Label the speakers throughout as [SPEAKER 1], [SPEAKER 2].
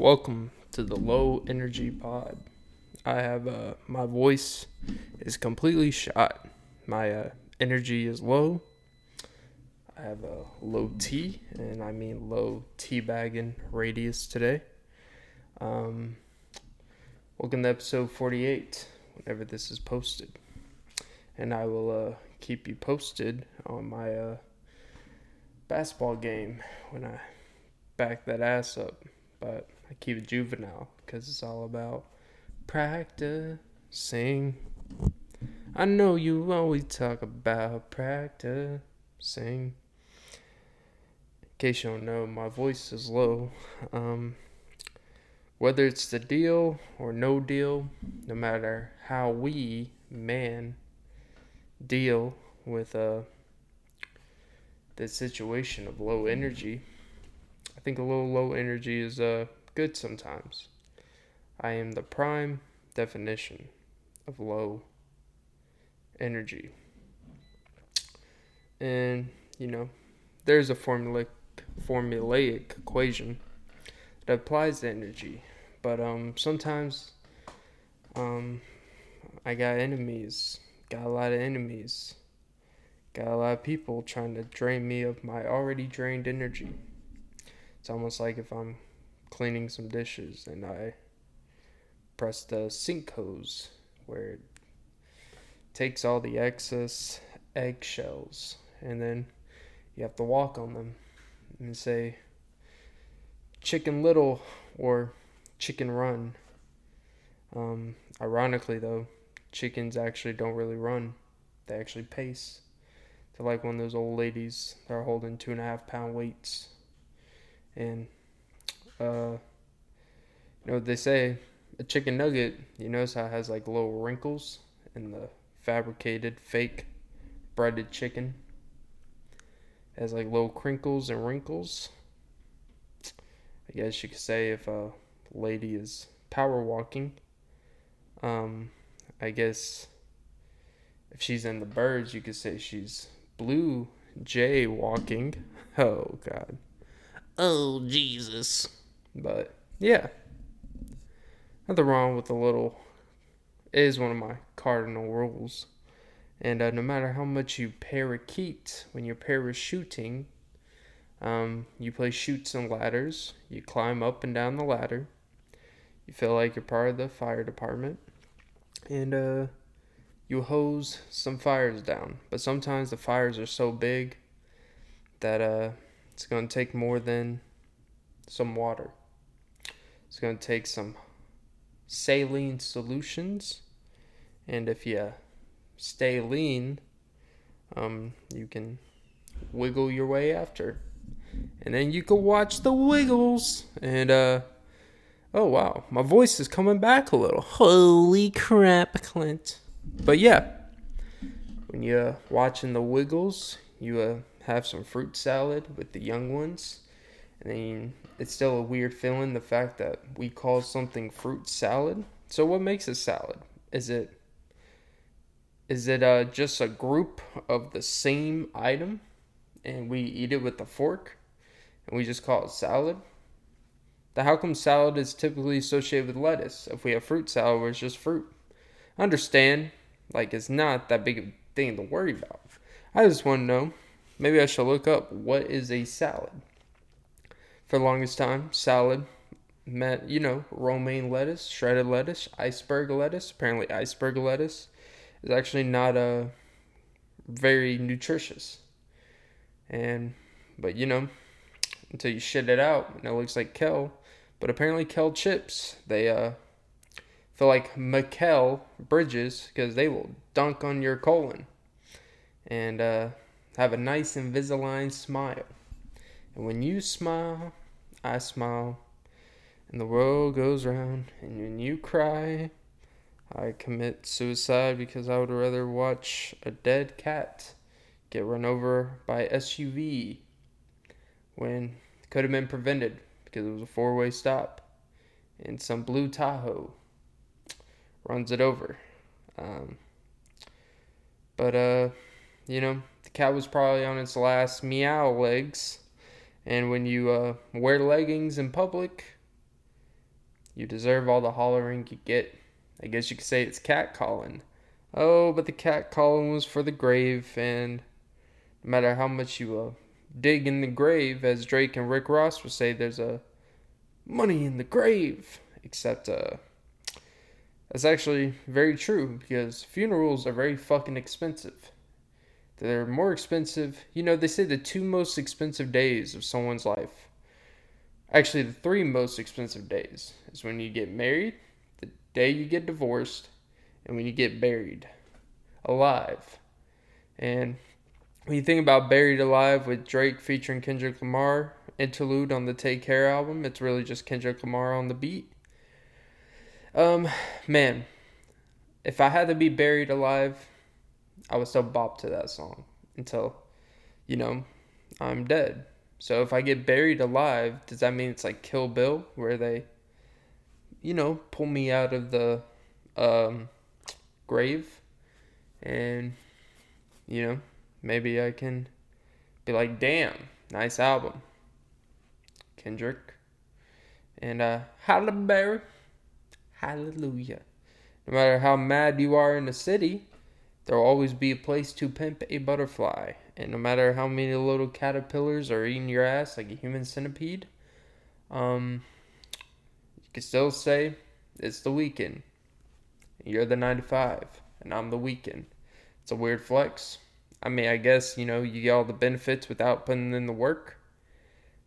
[SPEAKER 1] welcome to the Low Energy Pod. I have uh, my voice is completely shot. My uh, energy is low. I have a low T, and I mean low T bagging radius today. Um, welcome to episode 48, whenever this is posted. And I will uh, keep you posted on my uh, basketball game when I back that ass up. But I keep it juvenile because it's all about practicing. I know you always talk about practicing. In case you don't know, my voice is low. Um, whether it's the deal or no deal, no matter how we, man, deal with uh, the situation of low energy, I think a little low energy is uh, good sometimes. I am the prime definition of low energy. And, you know, there's a formulaic, formulaic equation that applies to energy. But um, sometimes um, I got enemies, got a lot of enemies, got a lot of people trying to drain me of my already drained energy. It's almost like if I'm cleaning some dishes and I press the sink hose where it takes all the excess eggshells and then you have to walk on them and say chicken little or chicken run. Um, ironically, though, chickens actually don't really run, they actually pace. They're like one of those old ladies that are holding two and a half pound weights. And uh, you know what they say? A chicken nugget, you notice how it has like little wrinkles in the fabricated, fake breaded chicken. It has like little crinkles and wrinkles. I guess you could say if a lady is power walking, um, I guess if she's in the birds, you could say she's blue jay walking. Oh God. Oh Jesus. But yeah, nothing wrong with a little. It is one of my cardinal rules. And uh, no matter how much you parakeet when you're parachuting, um, you play chutes and ladders. You climb up and down the ladder. You feel like you're part of the fire department. And uh, you hose some fires down. But sometimes the fires are so big that uh, it's going to take more than some water. It's going to take some saline solutions. And if you stay lean, um, you can wiggle your way after. And then you can watch the wiggles. And, uh, oh wow, my voice is coming back a little. Holy crap, Clint. But yeah, when you're watching the wiggles, you uh, have some fruit salad with the young ones. And mean, it's still a weird feeling the fact that we call something fruit salad. So what makes a salad? Is it is it uh, just a group of the same item and we eat it with a fork and we just call it salad? The how come salad is typically associated with lettuce? If we have fruit salad where it's just fruit. I understand, like it's not that big a thing to worry about. I just want to know, maybe I should look up what is a salad for the longest time. Salad meant, you know, romaine lettuce, shredded lettuce, iceberg lettuce. Apparently, iceberg lettuce is actually not a uh, very nutritious. And, but you know, until you shit it out, and it looks like kale. But apparently, kale chips, they uh, feel like Mikal Bridges because they will dunk on your colon and uh, have a nice Invisalign smile. And when you smile, I smile, and the world goes round. And when you cry, I commit suicide because I would rather watch a dead cat get run over by SUV when it could have been prevented because it was a four way stop and some blue Tahoe runs it over. Um, but, uh, you know, the cat was probably on its last meow legs and when you uh, wear leggings in public, You deserve all the hollering you get. I guess you could say it's cat calling. Oh, but the cat calling was for the grave, and no matter how much you uh, dig in the grave, as Drake and Rick Ross would say, there's a money in the grave. Except, uh, that's actually very true because funerals are very fucking expensive. They're more expensive. You know, they say the two most expensive days of someone's life. Actually, the three most expensive days is when you get married, the day you get divorced, and when you get buried alive. And when you think about Buried Alive with Drake featuring Kendrick Lamar interlude on the Take Care album, it's really just Kendrick Lamar on the beat. Um, man, if I had to be buried alive, I would still bop to that song until, you know, I'm dead. So if I get buried alive, does that mean it's like Kill Bill, where they, you know, pull me out of the um, grave, and you know, maybe I can be like, damn, nice album, Kendrick, and uh, Halle hallelujah. No matter how mad you are in the city, there will always be a place to pimp a butterfly. And no matter how many little caterpillars are eating your ass like a human centipede, um, you can still say it's the weekend. You're the 95, and I'm the weekend. It's a weird flex. I mean, I guess, you know, you get all the benefits without putting in the work.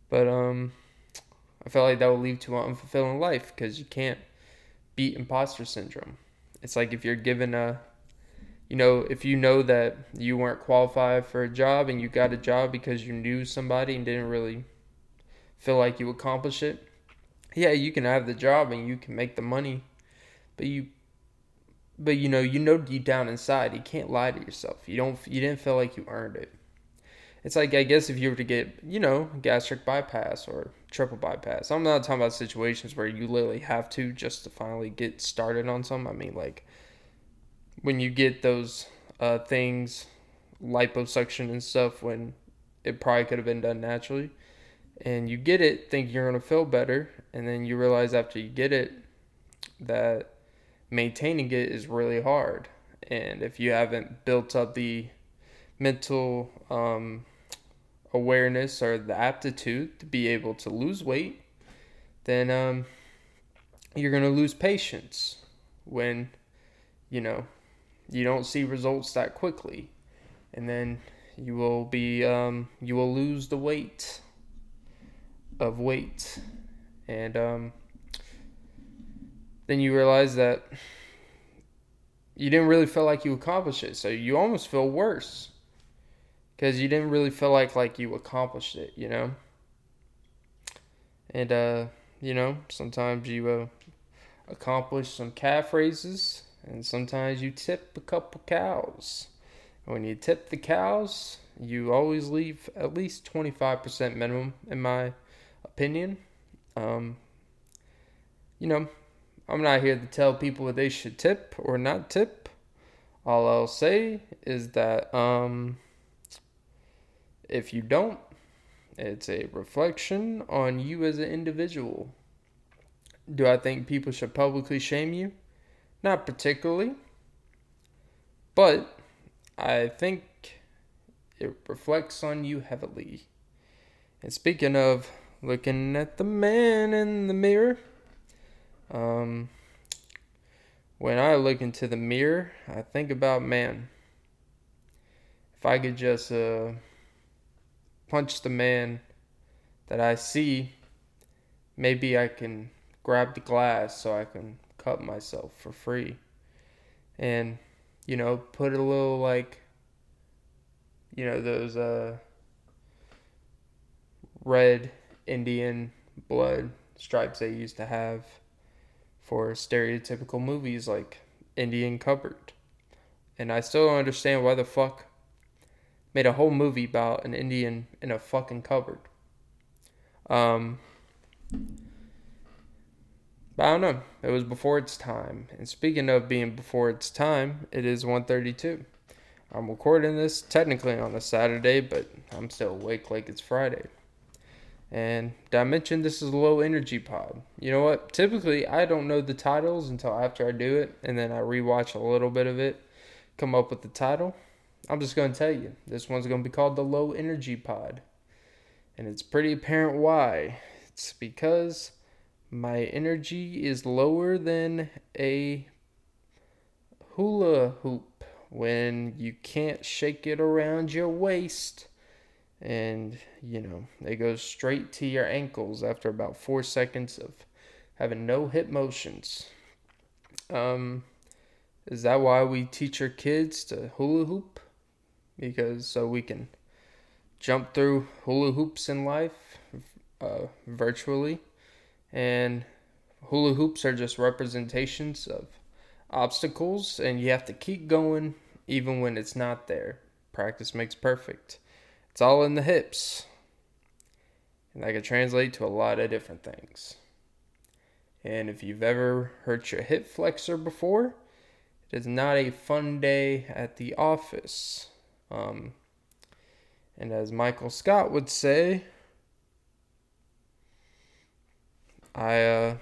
[SPEAKER 1] But, um, I feel like that will lead to an unfulfilling life because you can't beat imposter syndrome. It's like if you're given a you know, if you know that you weren't qualified for a job and you got a job because you knew somebody and didn't really feel like you accomplished it, yeah, you can have the job and you can make the money, but you but you know, you know deep down inside, you can't lie to yourself. You don't you didn't feel like you earned it. It's like I guess if you were to get, you know, gastric bypass or triple bypass. I'm not talking about situations where you literally have to just to finally get started on something. I mean like when you get those uh, things, liposuction and stuff, when it probably could have been done naturally, and you get it thinking you're to feel better, and then you realize after you get it that maintaining it is really hard. And if you haven't built up the mental um, awareness or the aptitude to be able to lose weight, then um, you're going to lose patience when, you know, you don't see results that quickly, and then you will be um, you will lose the weight of weight, and um, then you realize that you didn't really feel like you accomplished it, so you almost feel worse because you didn't really feel like like you accomplished it, you know. And uh, you know, sometimes you uh, accomplish some calf raises and sometimes you tip a couple cows. When you tip the cows, you always leave at least 25% minimum, in my opinion. Um, you know, I'm not here to tell people what they should tip or not tip. All I'll say is that um, if you don't, it's a reflection on you as an individual. Do I think people should publicly shame you? Not particularly. But I think it reflects on you heavily. And speaking of looking at the man in the mirror, um, when I look into the mirror, I think about man. If I could just uh, punch the man that I see, maybe I can grab the glass so I can cut myself for free. And you know put a little like you know those uh red indian blood stripes they used to have for stereotypical movies like indian cupboard. And i still don't understand why the fuck made a whole movie about an indian in a fucking cupboard. Um but I don't know. It was before its time. And speaking of being before its time, it is 1:32. I'm recording this technically on a Saturday, but I'm still awake like it's Friday. And did I mention this is a low energy pod? You know what? Typically, I don't know the titles until after I do it, and then I rewatch a little bit of it, come up with the title. I'm just going to tell you this one's going to be called the low energy pod. And it's pretty apparent why. It's because my energy is lower than a hula hoop when you can't shake it around your waist. And you know it goes straight to your ankles after about four seconds of having no hip motions. Um is that why we teach our kids to hula hoop? Because so we can jump through hula hoops in life uh, virtually and hula hoops are just representations of obstacles and you have to keep going even when it's not there practice makes perfect it's all in the hips. And that can translate to a lot of different things. And if you've ever hurt your hip flexor before, it is not a fun day at the office. Um, and as Michael Scott would say, I uh,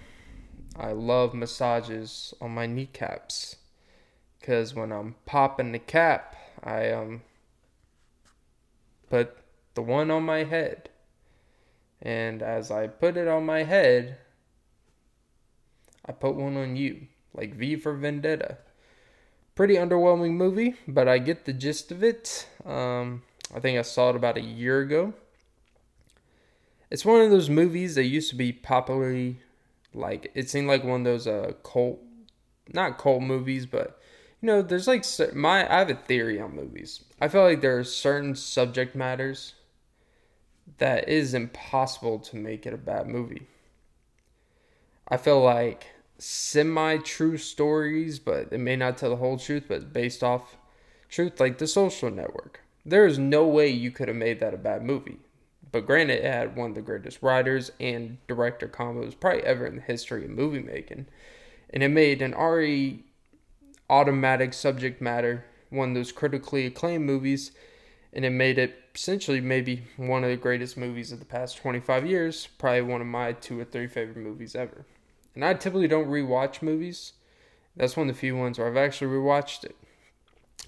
[SPEAKER 1] I love massages on my kneecaps because when I'm popping the cap, I um put the one on my head. And as I put it on my head, I put one on you, like V for Vendetta. Pretty underwhelming movie, but I get the gist of it. Um, I think I saw it about a year ago. It's one of those movies that used to be popularly, like, it seemed like one of those uh, cult, not cult movies, but you know, there's like my I have a theory on movies. I feel like there are certain subject matters that is impossible to make it a bad movie. I feel like semi true stories, but it may not tell the whole truth, but based off truth, like The Social Network. There is no way you could have made that a bad movie. But granted, it had one of the greatest writers and director combos probably ever in the history of movie making. And it made an already automatic subject matter, one of those critically acclaimed movies, and it made it essentially maybe one of the greatest movies of the past 25 years, probably one of my two or three favorite movies ever. And I typically don't rewatch movies. That's one of the few ones where I've actually rewatched it.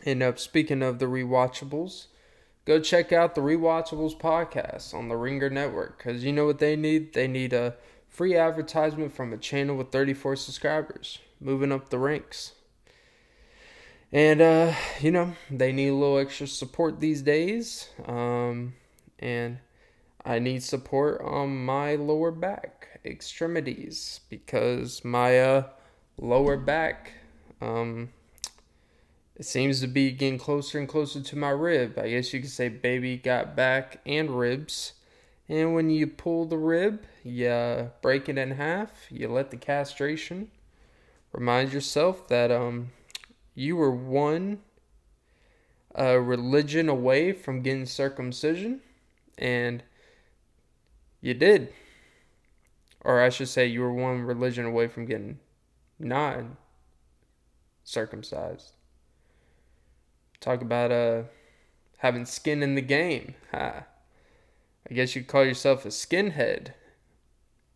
[SPEAKER 1] And uh, speaking of the rewatchables, go check out the Rewatchables podcast on the Ringer Network because you know what they need? They need a free advertisement from a channel with 34 subscribers, moving up the ranks. And, uh, you know, they need a little extra support these days. Um, and I need support on my lower back extremities because my uh, lower back um, it seems to be getting closer and closer to my rib. I guess you could say baby got back and ribs. And when you pull the rib, you break it in half, you let the castration. Remind yourself that um you were one uh, religion away from getting circumcision, and you did. Or I should say, you were one religion away from getting not circumcised. Talk about uh, having skin in the game. I guess you'd call yourself a skinhead.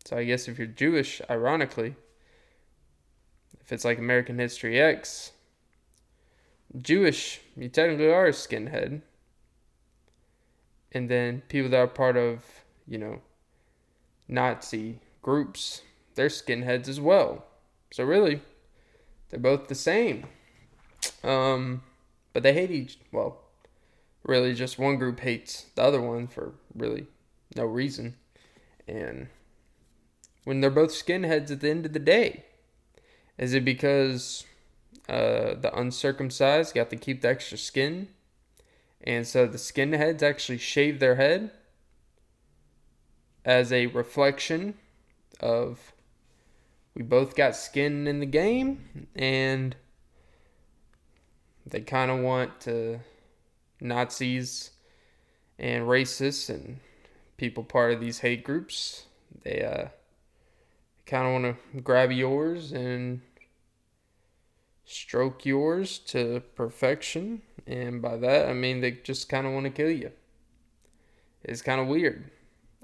[SPEAKER 1] So I guess if you're Jewish, ironically, if it's like American History X, Jewish, you technically are a skinhead. And then people that are part of, you know, Nazi groups, they're skinheads as well. So really, they're both the same. Um, but they hate each. Well, really, just one group hates the other one for really no reason. And when they're both skinheads at the end of the day, is it because uh, the uncircumcised got to keep the extra skin. And so the skinheads actually shave their head as a reflection of we both got skin in the game and they kind of want to Nazis and racists and people part of these hate groups they uh kind of want to grab yours and stroke yours to perfection. And by that, I mean they just kind of want to kill you. It's kind of weird.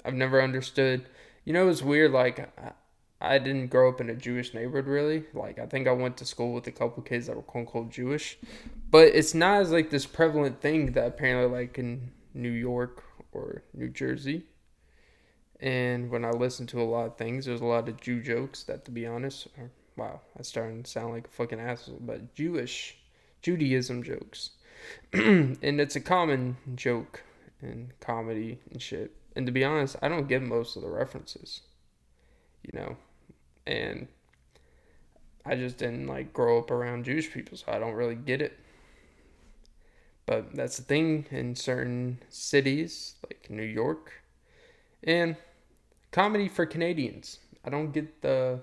[SPEAKER 1] I've never understood. You know, it's weird. Like, I didn't grow up in a Jewish neighborhood really. Like I think I went to school with a couple kids that were quote unquote Jewish, but it's not as like this prevalent thing that apparently like in New York or New Jersey. And when I listen to a lot of things, there's a lot of Jew jokes that, to be honest, are, wow, I starting to sound like a fucking asshole, but Jewish, Judaism jokes, and it's a common joke in comedy and shit. And to be honest, I don't get most of the references, you know and I just didn't like grow up around Jewish people, so I don't really get it. But that's the thing in certain cities like New York and comedy for Canadians. I don't get the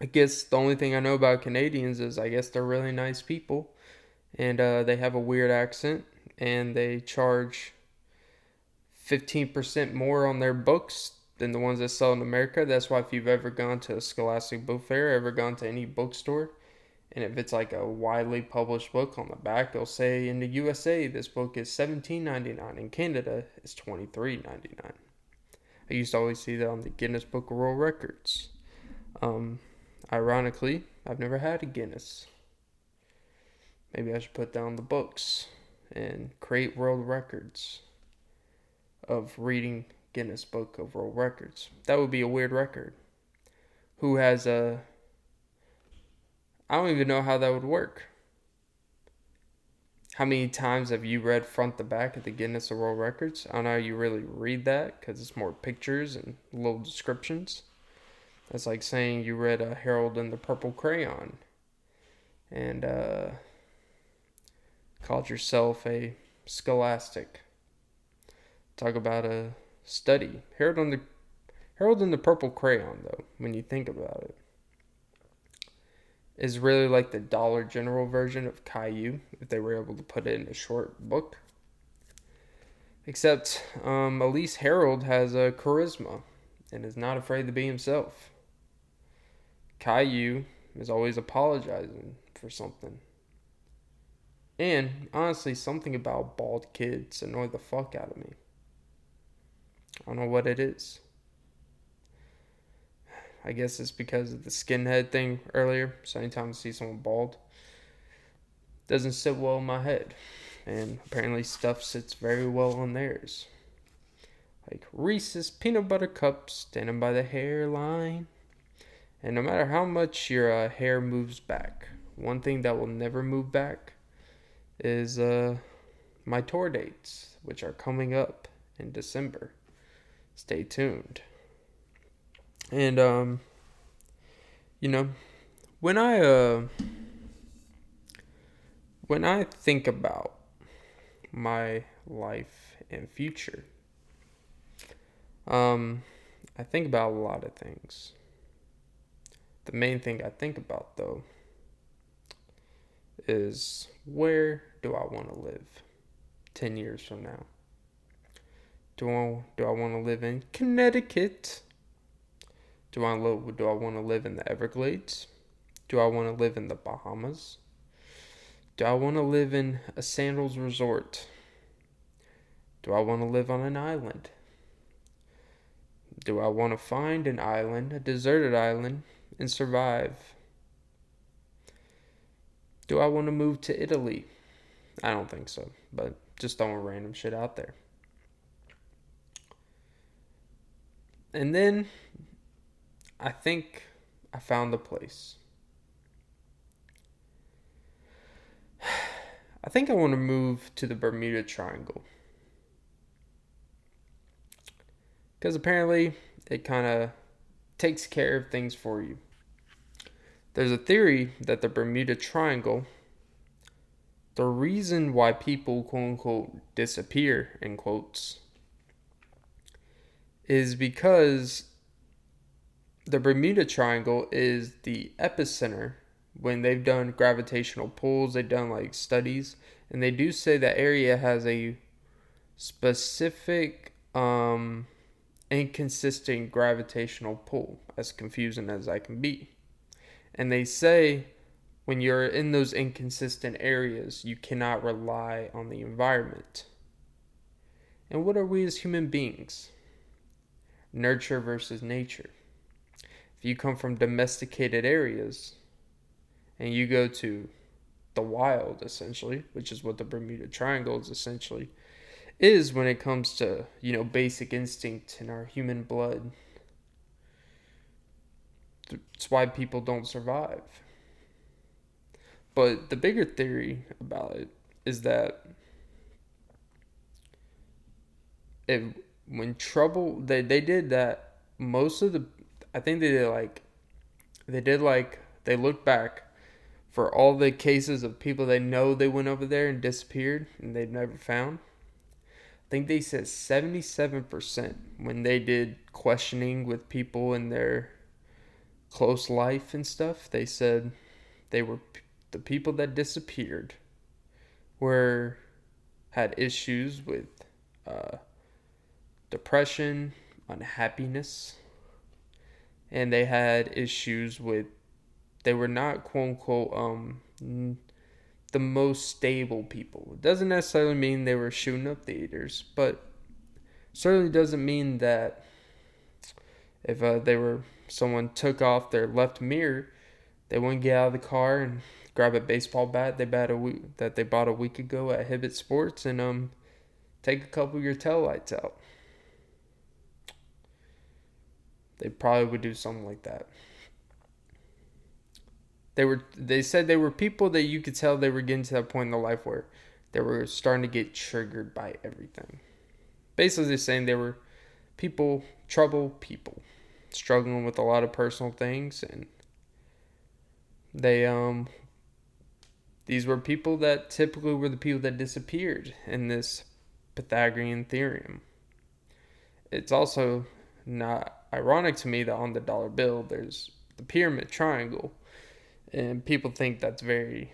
[SPEAKER 1] I guess the only thing I know about Canadians is I guess they're really nice people and uh, they have a weird accent and they charge 15% more on their books than the ones that sell in America. That's why if you've ever gone to a Scholastic Book Fair, ever gone to any bookstore, and if it's like a widely published book on the back, they'll say in the USA this book is seventeen ninety nine. In Canada, it's twenty three ninety nine. I used to always see that on the Guinness Book of World Records. Um, ironically, I've never had a Guinness. Maybe I should put down the books and create world records of reading Guinness Book of World Records. That would be a weird record. Who has a. I don't even know how that would work. How many times have you read front to back of the Guinness of World Records? I don't know how you really read that because it's more pictures and little descriptions. That's like saying you read a Harold and the Purple Crayon and uh, called yourself a scholastic. Talk about a study. Harold and the Harold and the Purple Crayon, though, when you think about it, is really like the Dollar General version of Caillou, if they were able to put it in a short book. Except um, Elise Harold has a charisma and is not afraid to be himself. Caillou is always apologizing for something. And honestly, something about bald kids annoy the fuck out of me. I don't know what it is. I guess it's because of the skinhead thing earlier. So anytime I see someone bald, doesn't sit well in my head. And apparently stuff sits very well on theirs. Like Reese's peanut butter cups standing by the hairline. And no matter how much your uh, hair moves back, one thing that will never move back is uh, my tour dates, which are coming up in December stay tuned. And um you know, when I uh when I think about my life and future, um I think about a lot of things. The main thing I think about though is where do I want to live 10 years from now? Do I do I want to live in Connecticut? Do I live, do I want to live in the Everglades? Do I want to live in the Bahamas? Do I want to live in a sandals resort? Do I want to live on an island? Do I want to find an island, a deserted island, and survive? Do I want to move to Italy? I don't think so, but just throwing random shit out there. And then I think I found the place. I think I want to move to the Bermuda Triangle. Because apparently it kind of takes care of things for you. There's a theory that the Bermuda Triangle, the reason why people quote unquote disappear in quotes, is because the Bermuda Triangle is the epicenter when they've done gravitational pulls, they've done like studies, and they do say that area has a specific um, inconsistent gravitational pull, as confusing as I can be. And they say when you're in those inconsistent areas, you cannot rely on the environment. And what are we as human beings? Nurture versus nature. If you come from domesticated areas and you go to the wild, essentially, which is what the Bermuda Triangle is essentially, is when it comes to, you know, basic instinct in our human blood. It's why people don't survive. But the bigger theory about it is that if when trouble they they did that most of the I think they did like they did like they looked back for all the cases of people they know they went over there and disappeared and they've never found. I think they said 77% when they did questioning with people in their close life and stuff. They said they were the people that disappeared were had issues with uh, depression, unhappiness, and they had issues with they were not quote unquote um the most stable people. It doesn't necessarily mean they were shooting up theaters, but certainly doesn't mean that if uh, they were someone took off their left mirror, they wouldn't get out of the car and grab a baseball bat they bought a week, that they bought a week ago at Hibbett Sports and um take a couple of your tail lights out. They probably would do something like that. They were they said they were people that you could tell they were getting to that point in their life where they were starting to get triggered by everything. Basically they're saying they were people trouble people struggling with a lot of personal things and they um these were people that typically were the people that disappeared in this Pythagorean theorem. It's also not ironic to me that on the dollar bill there's the pyramid triangle. And people think that's very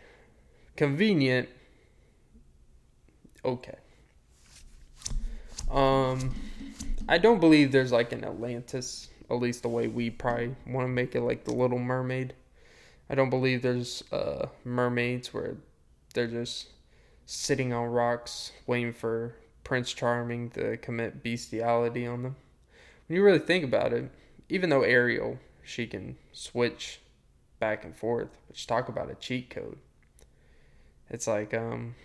[SPEAKER 1] convenient. Okay. Um i don't believe there's like an atlantis at least the way we probably want to make it like the little mermaid. I don't believe there's uh mermaids where they're just sitting on rocks waiting for prince charming to commit bestiality on them when you really think about it, even though Ariel, she can switch back and forth, which talk about a cheat code. It's like, um,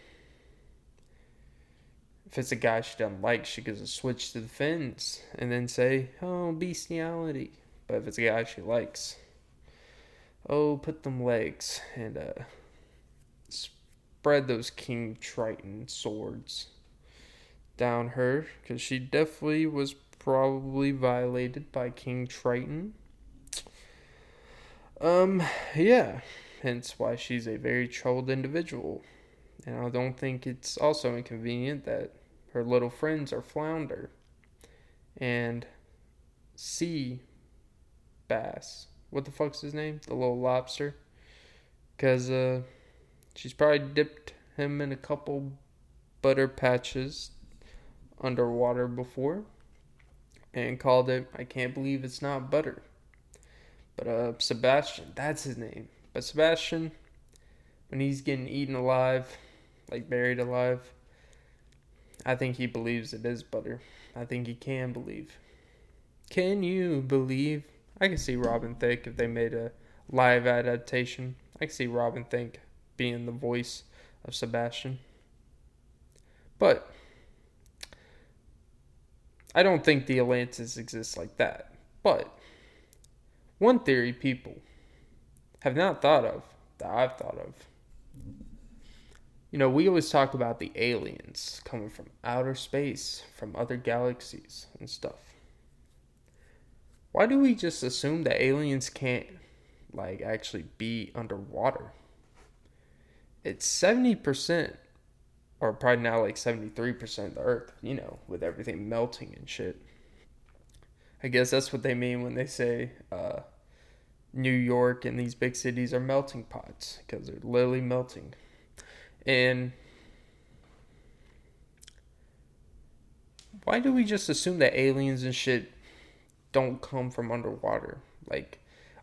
[SPEAKER 1] if it's a guy she doesn't like, she gives a switch to the fins and then say, oh, bestiality. But if it's a guy she likes, oh, put them legs and uh, spread those King Triton swords down her because she definitely was probably violated by King Triton. Um, yeah, hence why she's a very troubled individual. And I don't think it's also inconvenient that her little friends are flounder and sea bass. What the fuck's his name? The little lobster. Because uh, she's probably dipped him in a couple butter patches underwater before and called it I can't believe it's not butter. But uh Sebastian, that's his name. But Sebastian when he's getting eaten alive, like buried alive, I think he believes it is butter. I think he can believe. Can you believe? I can see Robin Thicke if they made a live adaptation. I can see Robin Thicke being the voice of Sebastian. But I don't think the Atlantis exists like that. But one theory people have not thought of that I've thought of. You know, we always talk about the aliens coming from outer space, from other galaxies and stuff. Why do we just assume that aliens can't like actually be underwater? It's 70% or probably now like 73% of the earth, you know, with everything melting and shit. I guess that's what they mean when they say uh, New York and these big cities are melting pots because they're literally melting. And why do we just assume that aliens and shit don't come from underwater? Like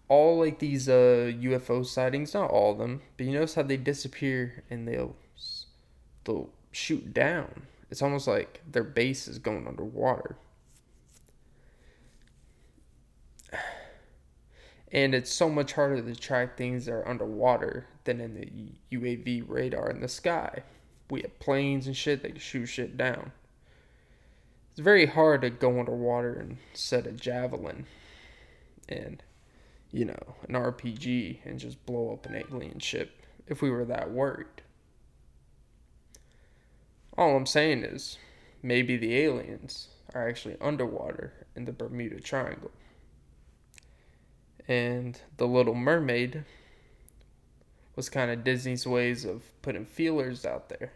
[SPEAKER 1] all like these uh UFO sightings, not all of them, but you notice how they disappear and they'll they'll shoot down. It's almost like their base is going underwater. And it's so much harder to track things that are underwater than in the UAV radar in the sky. We have planes and shit that can shoot shit down. It's very hard to go underwater and set a javelin and, you know, an RPG and just blow up an alien ship if we were that worried. All I'm saying is maybe the aliens are actually underwater in the Bermuda Triangle. And The Little Mermaid was kind of Disney's ways of putting feelers out there.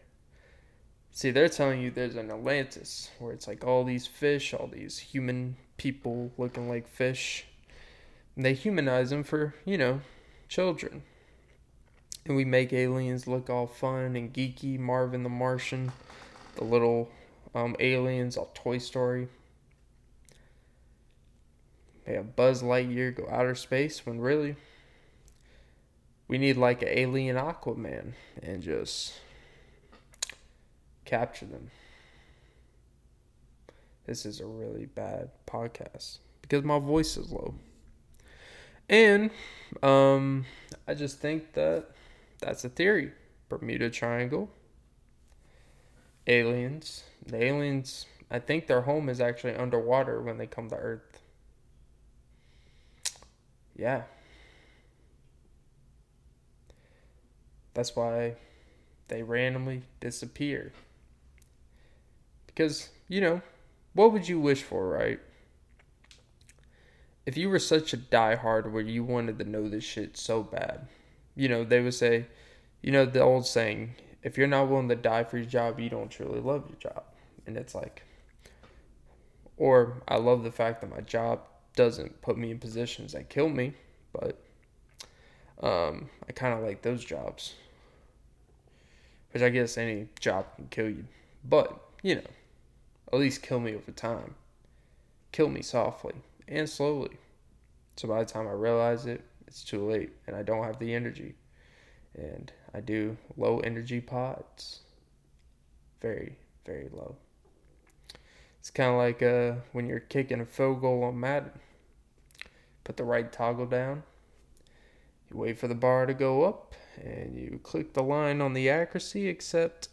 [SPEAKER 1] See, they're telling you there's an Atlantis where it's like all these fish, all these human people looking like fish. And they humanize them for, you know, children. And we make aliens look all fun and geeky. Marvin the Martian, the little um, aliens, all Toy Story. They have Buzz Lightyear go outer space when really we need like an alien Aquaman and just capture them. This is a really bad podcast because my voice is low. And um, I just think that that's a theory. Bermuda Triangle, aliens. The aliens, I think their home is actually underwater when they come to Earth. Yeah. That's why they randomly disappear. Because, you know, what would you wish for, right? If you were such a diehard where you wanted to know this shit so bad, you know, they would say, you know, the old saying, if you're not willing to die for your job, you don't truly love your job. And it's like, or I love the fact that my job doesn't put me in positions that kill me, but um, I kind of like those jobs, which I guess any job can kill you. But, you know, at least kill me over time. Kill me softly and slowly. So by the time I realize it, it's too late and I don't have the energy. And I do low energy pods. Very, very low. It's kind of like uh, when you're kicking a field goal on Madden. Put the right toggle down. You wait for the bar to go up, and you click the line on the accuracy, except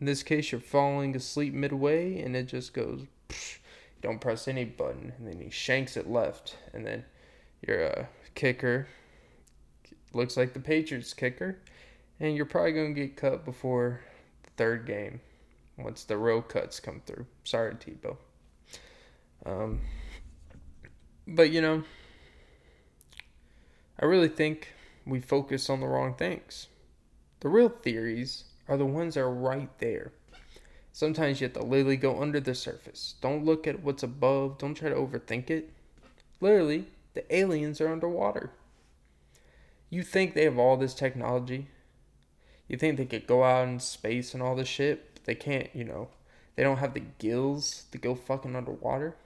[SPEAKER 1] in this case, you're falling asleep midway, and it just goes. Psh, you don't press any button, and then he shanks it left, and then your uh, kicker looks like the Patriots kicker, and you're probably going to get cut before the third game once the real cuts come through. Sorry, Tebow. Um, but you know, I really think we focus on the wrong things. The real theories are the ones that are right there. Sometimes you have to literally go under the surface. Don't look at what's above. Don't try to overthink it. Literally, the aliens are underwater. You think they have all this technology? You think they could go out in space and all this shit? They can't, you know. They don't have the gills to go fucking underwater.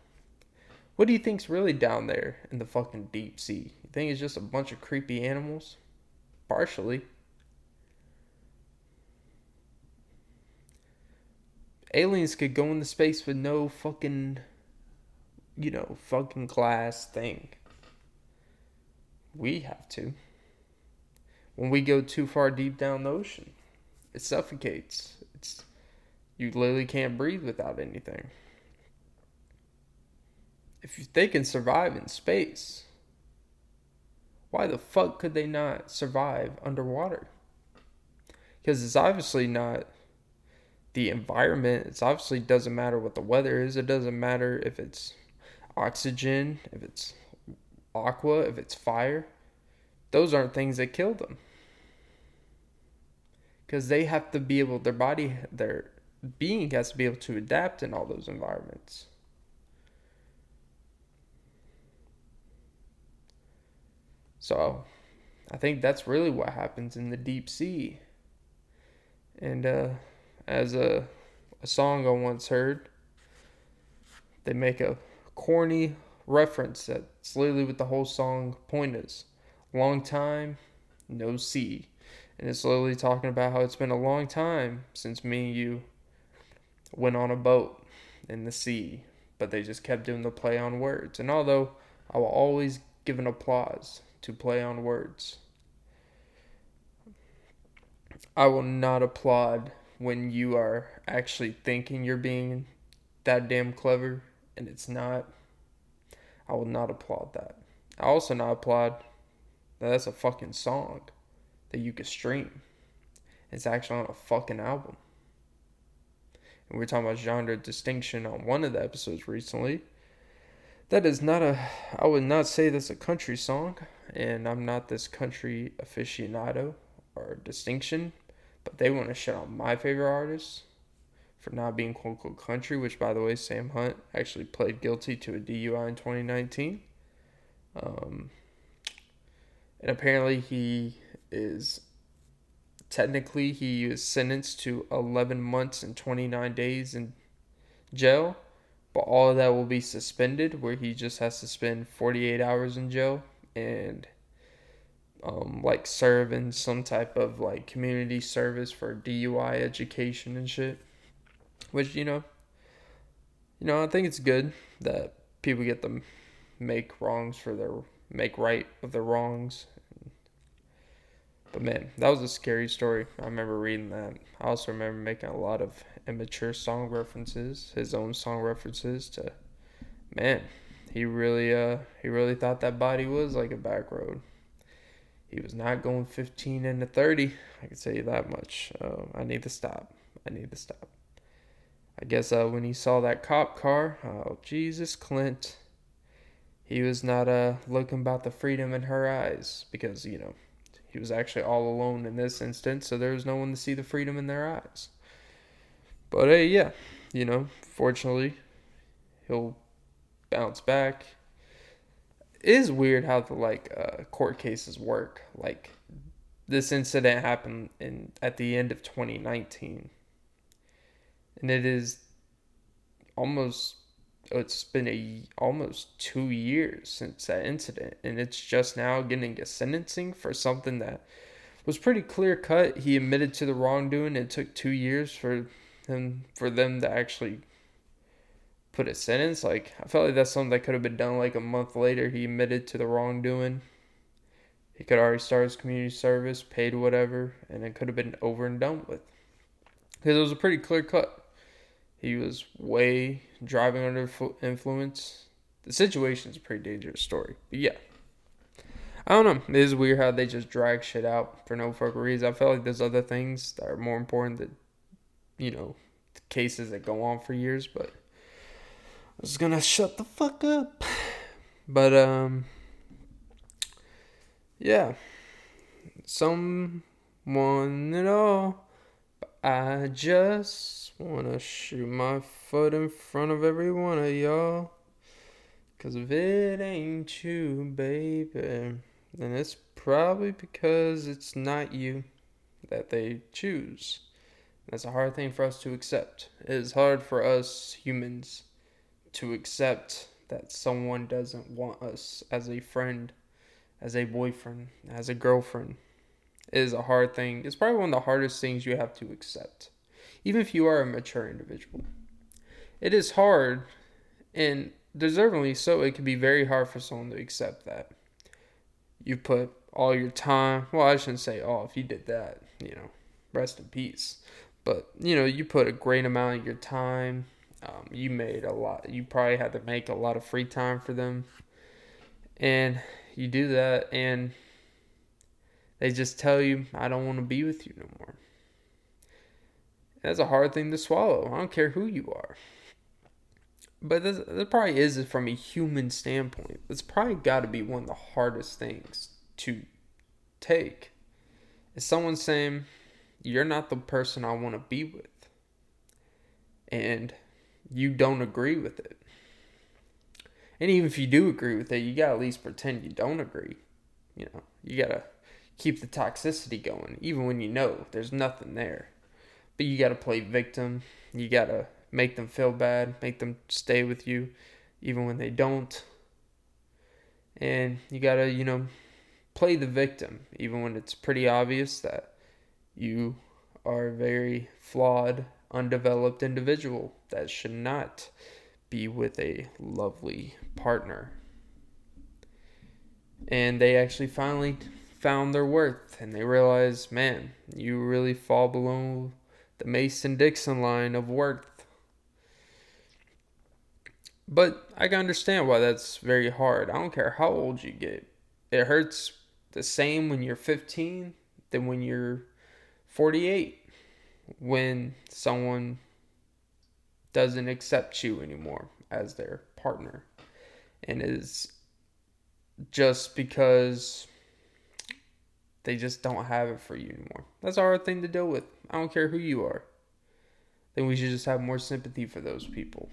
[SPEAKER 1] What do you think's really down there in the fucking deep sea? You think it's just a bunch of creepy animals? Partially. Aliens could go into space with no fucking, you know, fucking glass thing. We have to when we go too far deep down the ocean. It suffocates. It's you literally can't breathe without anything. If they can survive in space, why the fuck could they not survive underwater? Because it's obviously not the environment. It's obviously doesn't matter what the weather is. It doesn't matter if it's oxygen, if it's aqua, if it's fire. Those aren't things that kill them because they have to be able their body their being has to be able to adapt in all those environments so i think that's really what happens in the deep sea and uh, as a, a song i once heard they make a corny reference that's literally what the whole song point is long time no sea and it's slowly talking about how it's been a long time since me and you went on a boat in the sea, but they just kept doing the play on words. And although I will always give an applause to play on words. I will not applaud when you are actually thinking you're being that damn clever and it's not. I will not applaud that. I also not applaud that that's a fucking song that you can stream. It's actually on a fucking album. And we are talking about genre distinction on one of the episodes recently. That is not a, I would not say that's a country song, and I'm not this country aficionado or distinction, but they want to shit on my favorite artist for not being quote unquote country, which by the way, Sam Hunt actually pled guilty to a DUI in 2019. Um, and apparently he is technically he is sentenced to 11 months and 29 days in jail but all of that will be suspended where he just has to spend 48 hours in jail and um, like serve in some type of like community service for DUI education and shit which you know you know I think it's good that people get to make wrongs for their make right of their wrongs but man, that was a scary story. I remember reading that. I also remember making a lot of immature song references, his own song references to man, he really uh he really thought that body was like a back road. He was not going 15 into 30. I can tell you that much. Uh, I need to stop. I need to stop. I guess uh, when he saw that cop car, oh Jesus, Clint, he was not uh looking about the freedom in her eyes because you know he was actually all alone in this instance, so there was no one to see the freedom in their eyes. But hey, yeah, you know, fortunately, he'll bounce back. It is weird how the like uh, court cases work. Like this incident happened in at the end of 2019, and it is almost it's been a almost two years since that incident, and it's just now getting a sentencing for something that was pretty clear cut. He admitted to the wrongdoing. It took two years for him for them to actually put a sentence. Like I felt like that's something that could have been done like a month later. He admitted to the wrongdoing. He could already start his community service, paid whatever, and it could have been over and done with. Because it was a pretty clear cut. He was way driving under influence. The situation is a pretty dangerous story. But yeah. I don't know. It is weird how they just drag shit out for no fucking reason. I feel like there's other things that are more important that, you know, cases that go on for years, but I was gonna shut the fuck up. But, um, yeah. Someone at all. I just wanna shoot my foot in front of every one of y'all. Cause if it ain't you, baby, then it's probably because it's not you that they choose. That's a hard thing for us to accept. It is hard for us humans to accept that someone doesn't want us as a friend, as a boyfriend, as a girlfriend. Is a hard thing. It's probably one of the hardest things you have to accept even if you are a mature individual. It is hard, and deservingly so, it can be very hard for someone to accept that. You put all your time, well, I shouldn't say all, if you did that, you know, rest in peace. But, you know, you put a great amount of your time. Um, you made a lot, you probably had to make a lot of free time for them. And you do that, and they just tell you, I don't want to be with you no more. That's a hard thing to swallow. I don't care who you are. But that probably is from a human standpoint. It's probably got to be one of the hardest things to take. Is someone saying, You're not the person I want to be with. And you don't agree with it. And even if you do agree with it, you got to at least pretend you don't agree. You know, you got to keep the toxicity going, even when you know there's nothing there. But you got to play victim. You got to make them feel bad, make them stay with you even when they don't. And you got to, you know, play the victim even when it's pretty obvious that you are a very flawed, undeveloped individual that should not be with a lovely partner. and they actually finally found their worth and they realized, man, you really fall below the Mason Dixon line of worth. But I can understand why that's very hard. I don't care how old you get. It hurts the same when you're 15 than when you're 48 when someone doesn't accept you anymore as their partner and is just because they just don't have it for you anymore. That's a hard thing to deal with. I don't care who you are. Then we should just have more sympathy for those people.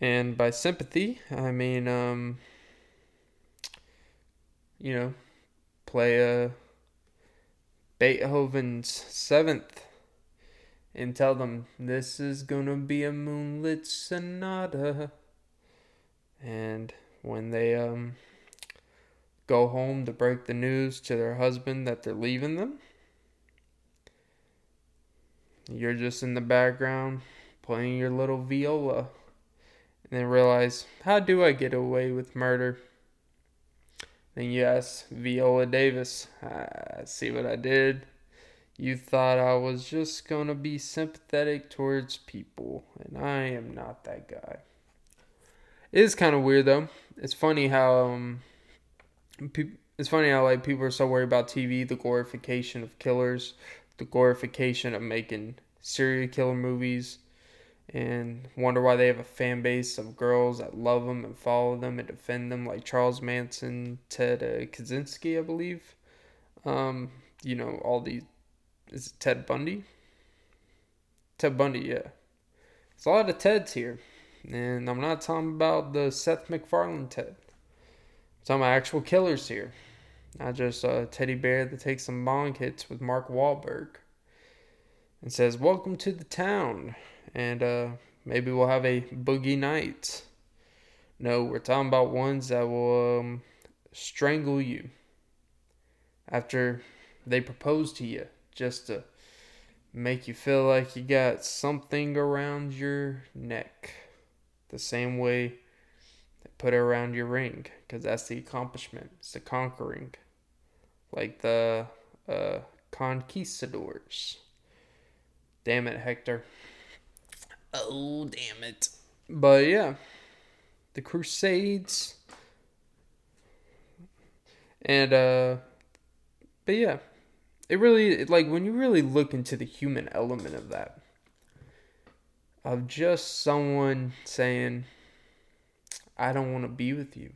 [SPEAKER 1] And by sympathy, I mean, um, you know, play a Beethoven's seventh and tell them this is gonna be a Moonlight Sonata. And when they um go home to break the news to their husband that they're leaving them, you're just in the background playing your little viola and then realize, how do I get away with murder? Then you ask Viola Davis, I see what I did. You thought I was just gonna be sympathetic towards people, and I am not that guy. It is kind of weird though. It's funny how um, it's funny how like people are so worried about TV, the glorification of killers, the glorification of making serial killer movies, and wonder why they have a fan base of girls that love them and follow them and defend them, like Charles Manson, Ted uh, Kaczynski, I believe. Um, you know, all these. Is it Ted Bundy? Ted Bundy, yeah. There's a lot of Teds here. And I'm not talking about the Seth MacFarlane Ted. Talking actual killers here. Not just a teddy bear that takes some bong hits with Mark Wahlberg. And says, Welcome to the town and uh, maybe we'll have a boogie night. No, we're talking about ones that will um, strangle you after they propose to you, just to make you feel like you got something around your neck, the same way they put it around your ring, because that's the accomplishment, it's the conquering, like the uh, conquistadors. Damn it, Hector. Oh, damn it. But yeah, the Crusades. And, uh, but yeah, it really, like, when you really look into the human element of that, of just someone saying, I don't want to be with you.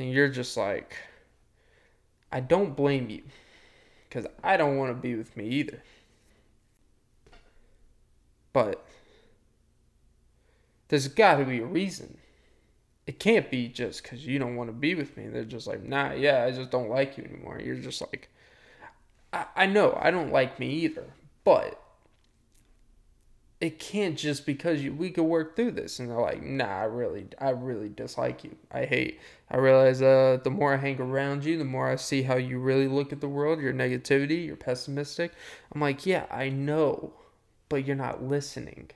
[SPEAKER 1] And you're just like, I don't blame you because I don't want to be with me either. But there's got to be a reason. It can't be just because you don't want to be with me. They're just like, nah, yeah, I just don't like you anymore. You're just like, I, I know I don't like me either, but it can't just because you, we could work through this. And they're like, nah, I really, I really dislike you. I hate. I realize uh, the more I hang around you, the more I see how you really look at the world. Your negativity, you're pessimistic. I'm like, yeah, I know but you're not listening.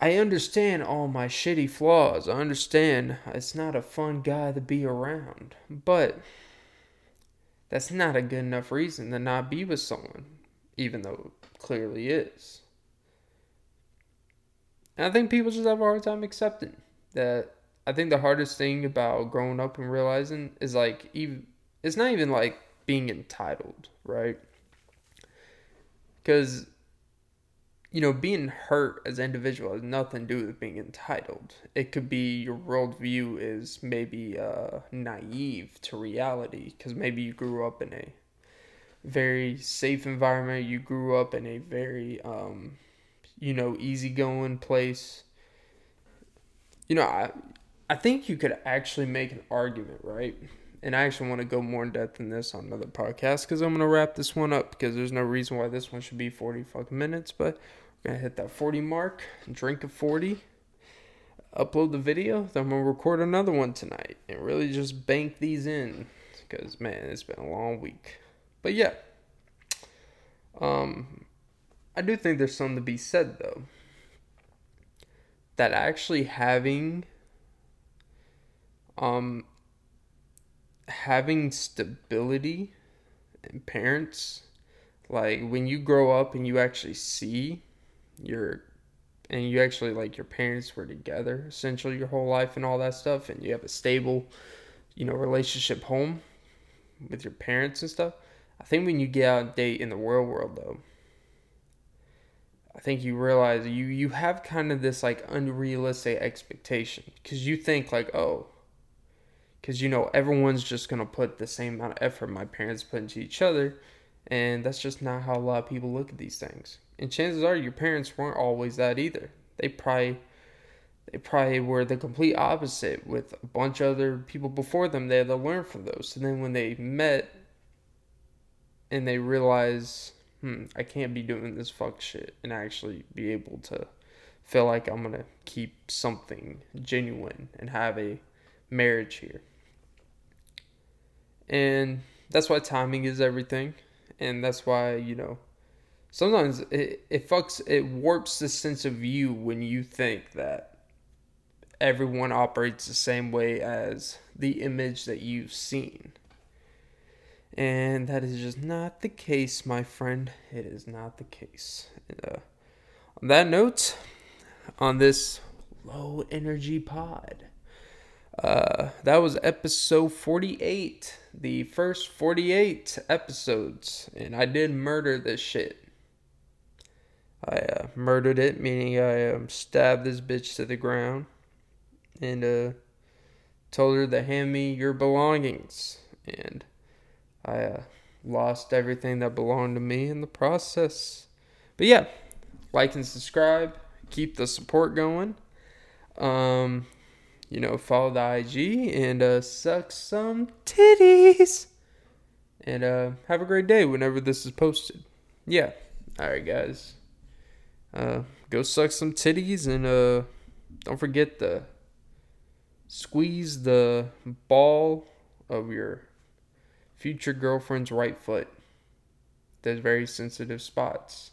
[SPEAKER 1] I understand all my shitty flaws. I understand it's not a fun guy to be around. But that's not a good enough reason to not be with someone, even though it clearly is. And I think people just have a hard time accepting that. I think the hardest thing about growing up and realizing is like even it's not even like being entitled, right? Because you know, being hurt as an individual has nothing to do with being entitled. It could be your worldview is maybe uh, naive to reality because maybe you grew up in a very safe environment. You grew up in a very, um, you know, easygoing place. You know, I, I think you could actually make an argument, right? And I actually want to go more in depth in this on another podcast because I'm to wrap this one up because there's no reason why this one should be 40 fucking minutes. But I'm Gonna hit that 40 mark, drink a 40, upload the video, then I'm gonna record another one tonight and really just bank these in because man, it's been a long week. But yeah, um, I do think there's something to be said though that actually having um having stability in parents like when you grow up and you actually see your and you actually like your parents were together essentially your whole life and all that stuff and you have a stable you know relationship home with your parents and stuff i think when you get out and date in the real world though i think you realize you you have kind of this like unrealistic expectation. Because you think like oh because you know everyone's just gonna put the same amount of effort my parents put into each other and that's just not how a lot of people look at these things. And chances are your parents weren't always that either. They probably they probably were the complete opposite with a bunch of other people before them. They had to learn from those. And then when they met and they realize hmm i can't be doing this fuck shit and actually be able to feel like i'm gonna keep something genuine and have a marriage here. And that's why timing is everything. And that's why you know sometimes it, it fucks it warps the sense of you when you think that everyone operates the same way as the image that you've seen and that is just not the case my friend. It is not the case. Uh, on that note on this low energy pod uh, that was episode 48 the first 48 episodes, and I did murder this shit. I uh, murdered it, meaning I um, stabbed this bitch to the ground. And uh, told her to hand me your belongings. And I uh, lost everything that belonged to me in the process. But yeah, like and subscribe, keep the support going. Um, you know, follow the IG and uh, suck some titties. And uh, have a great day whenever this is posted. Yeah. All right, guys. Uh, go suck some titties and uh, don't forget to squeeze the ball of your future girlfriend's right foot. There's very sensitive spots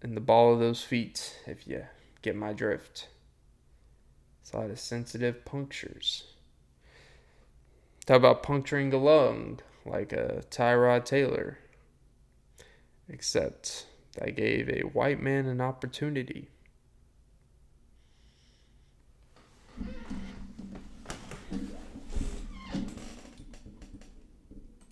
[SPEAKER 1] in the ball of those feet, if you get my drift. It's a lot of sensitive punctures. Talk about puncturing a lung like a Tyrod Taylor. Except I gave a white man an opportunity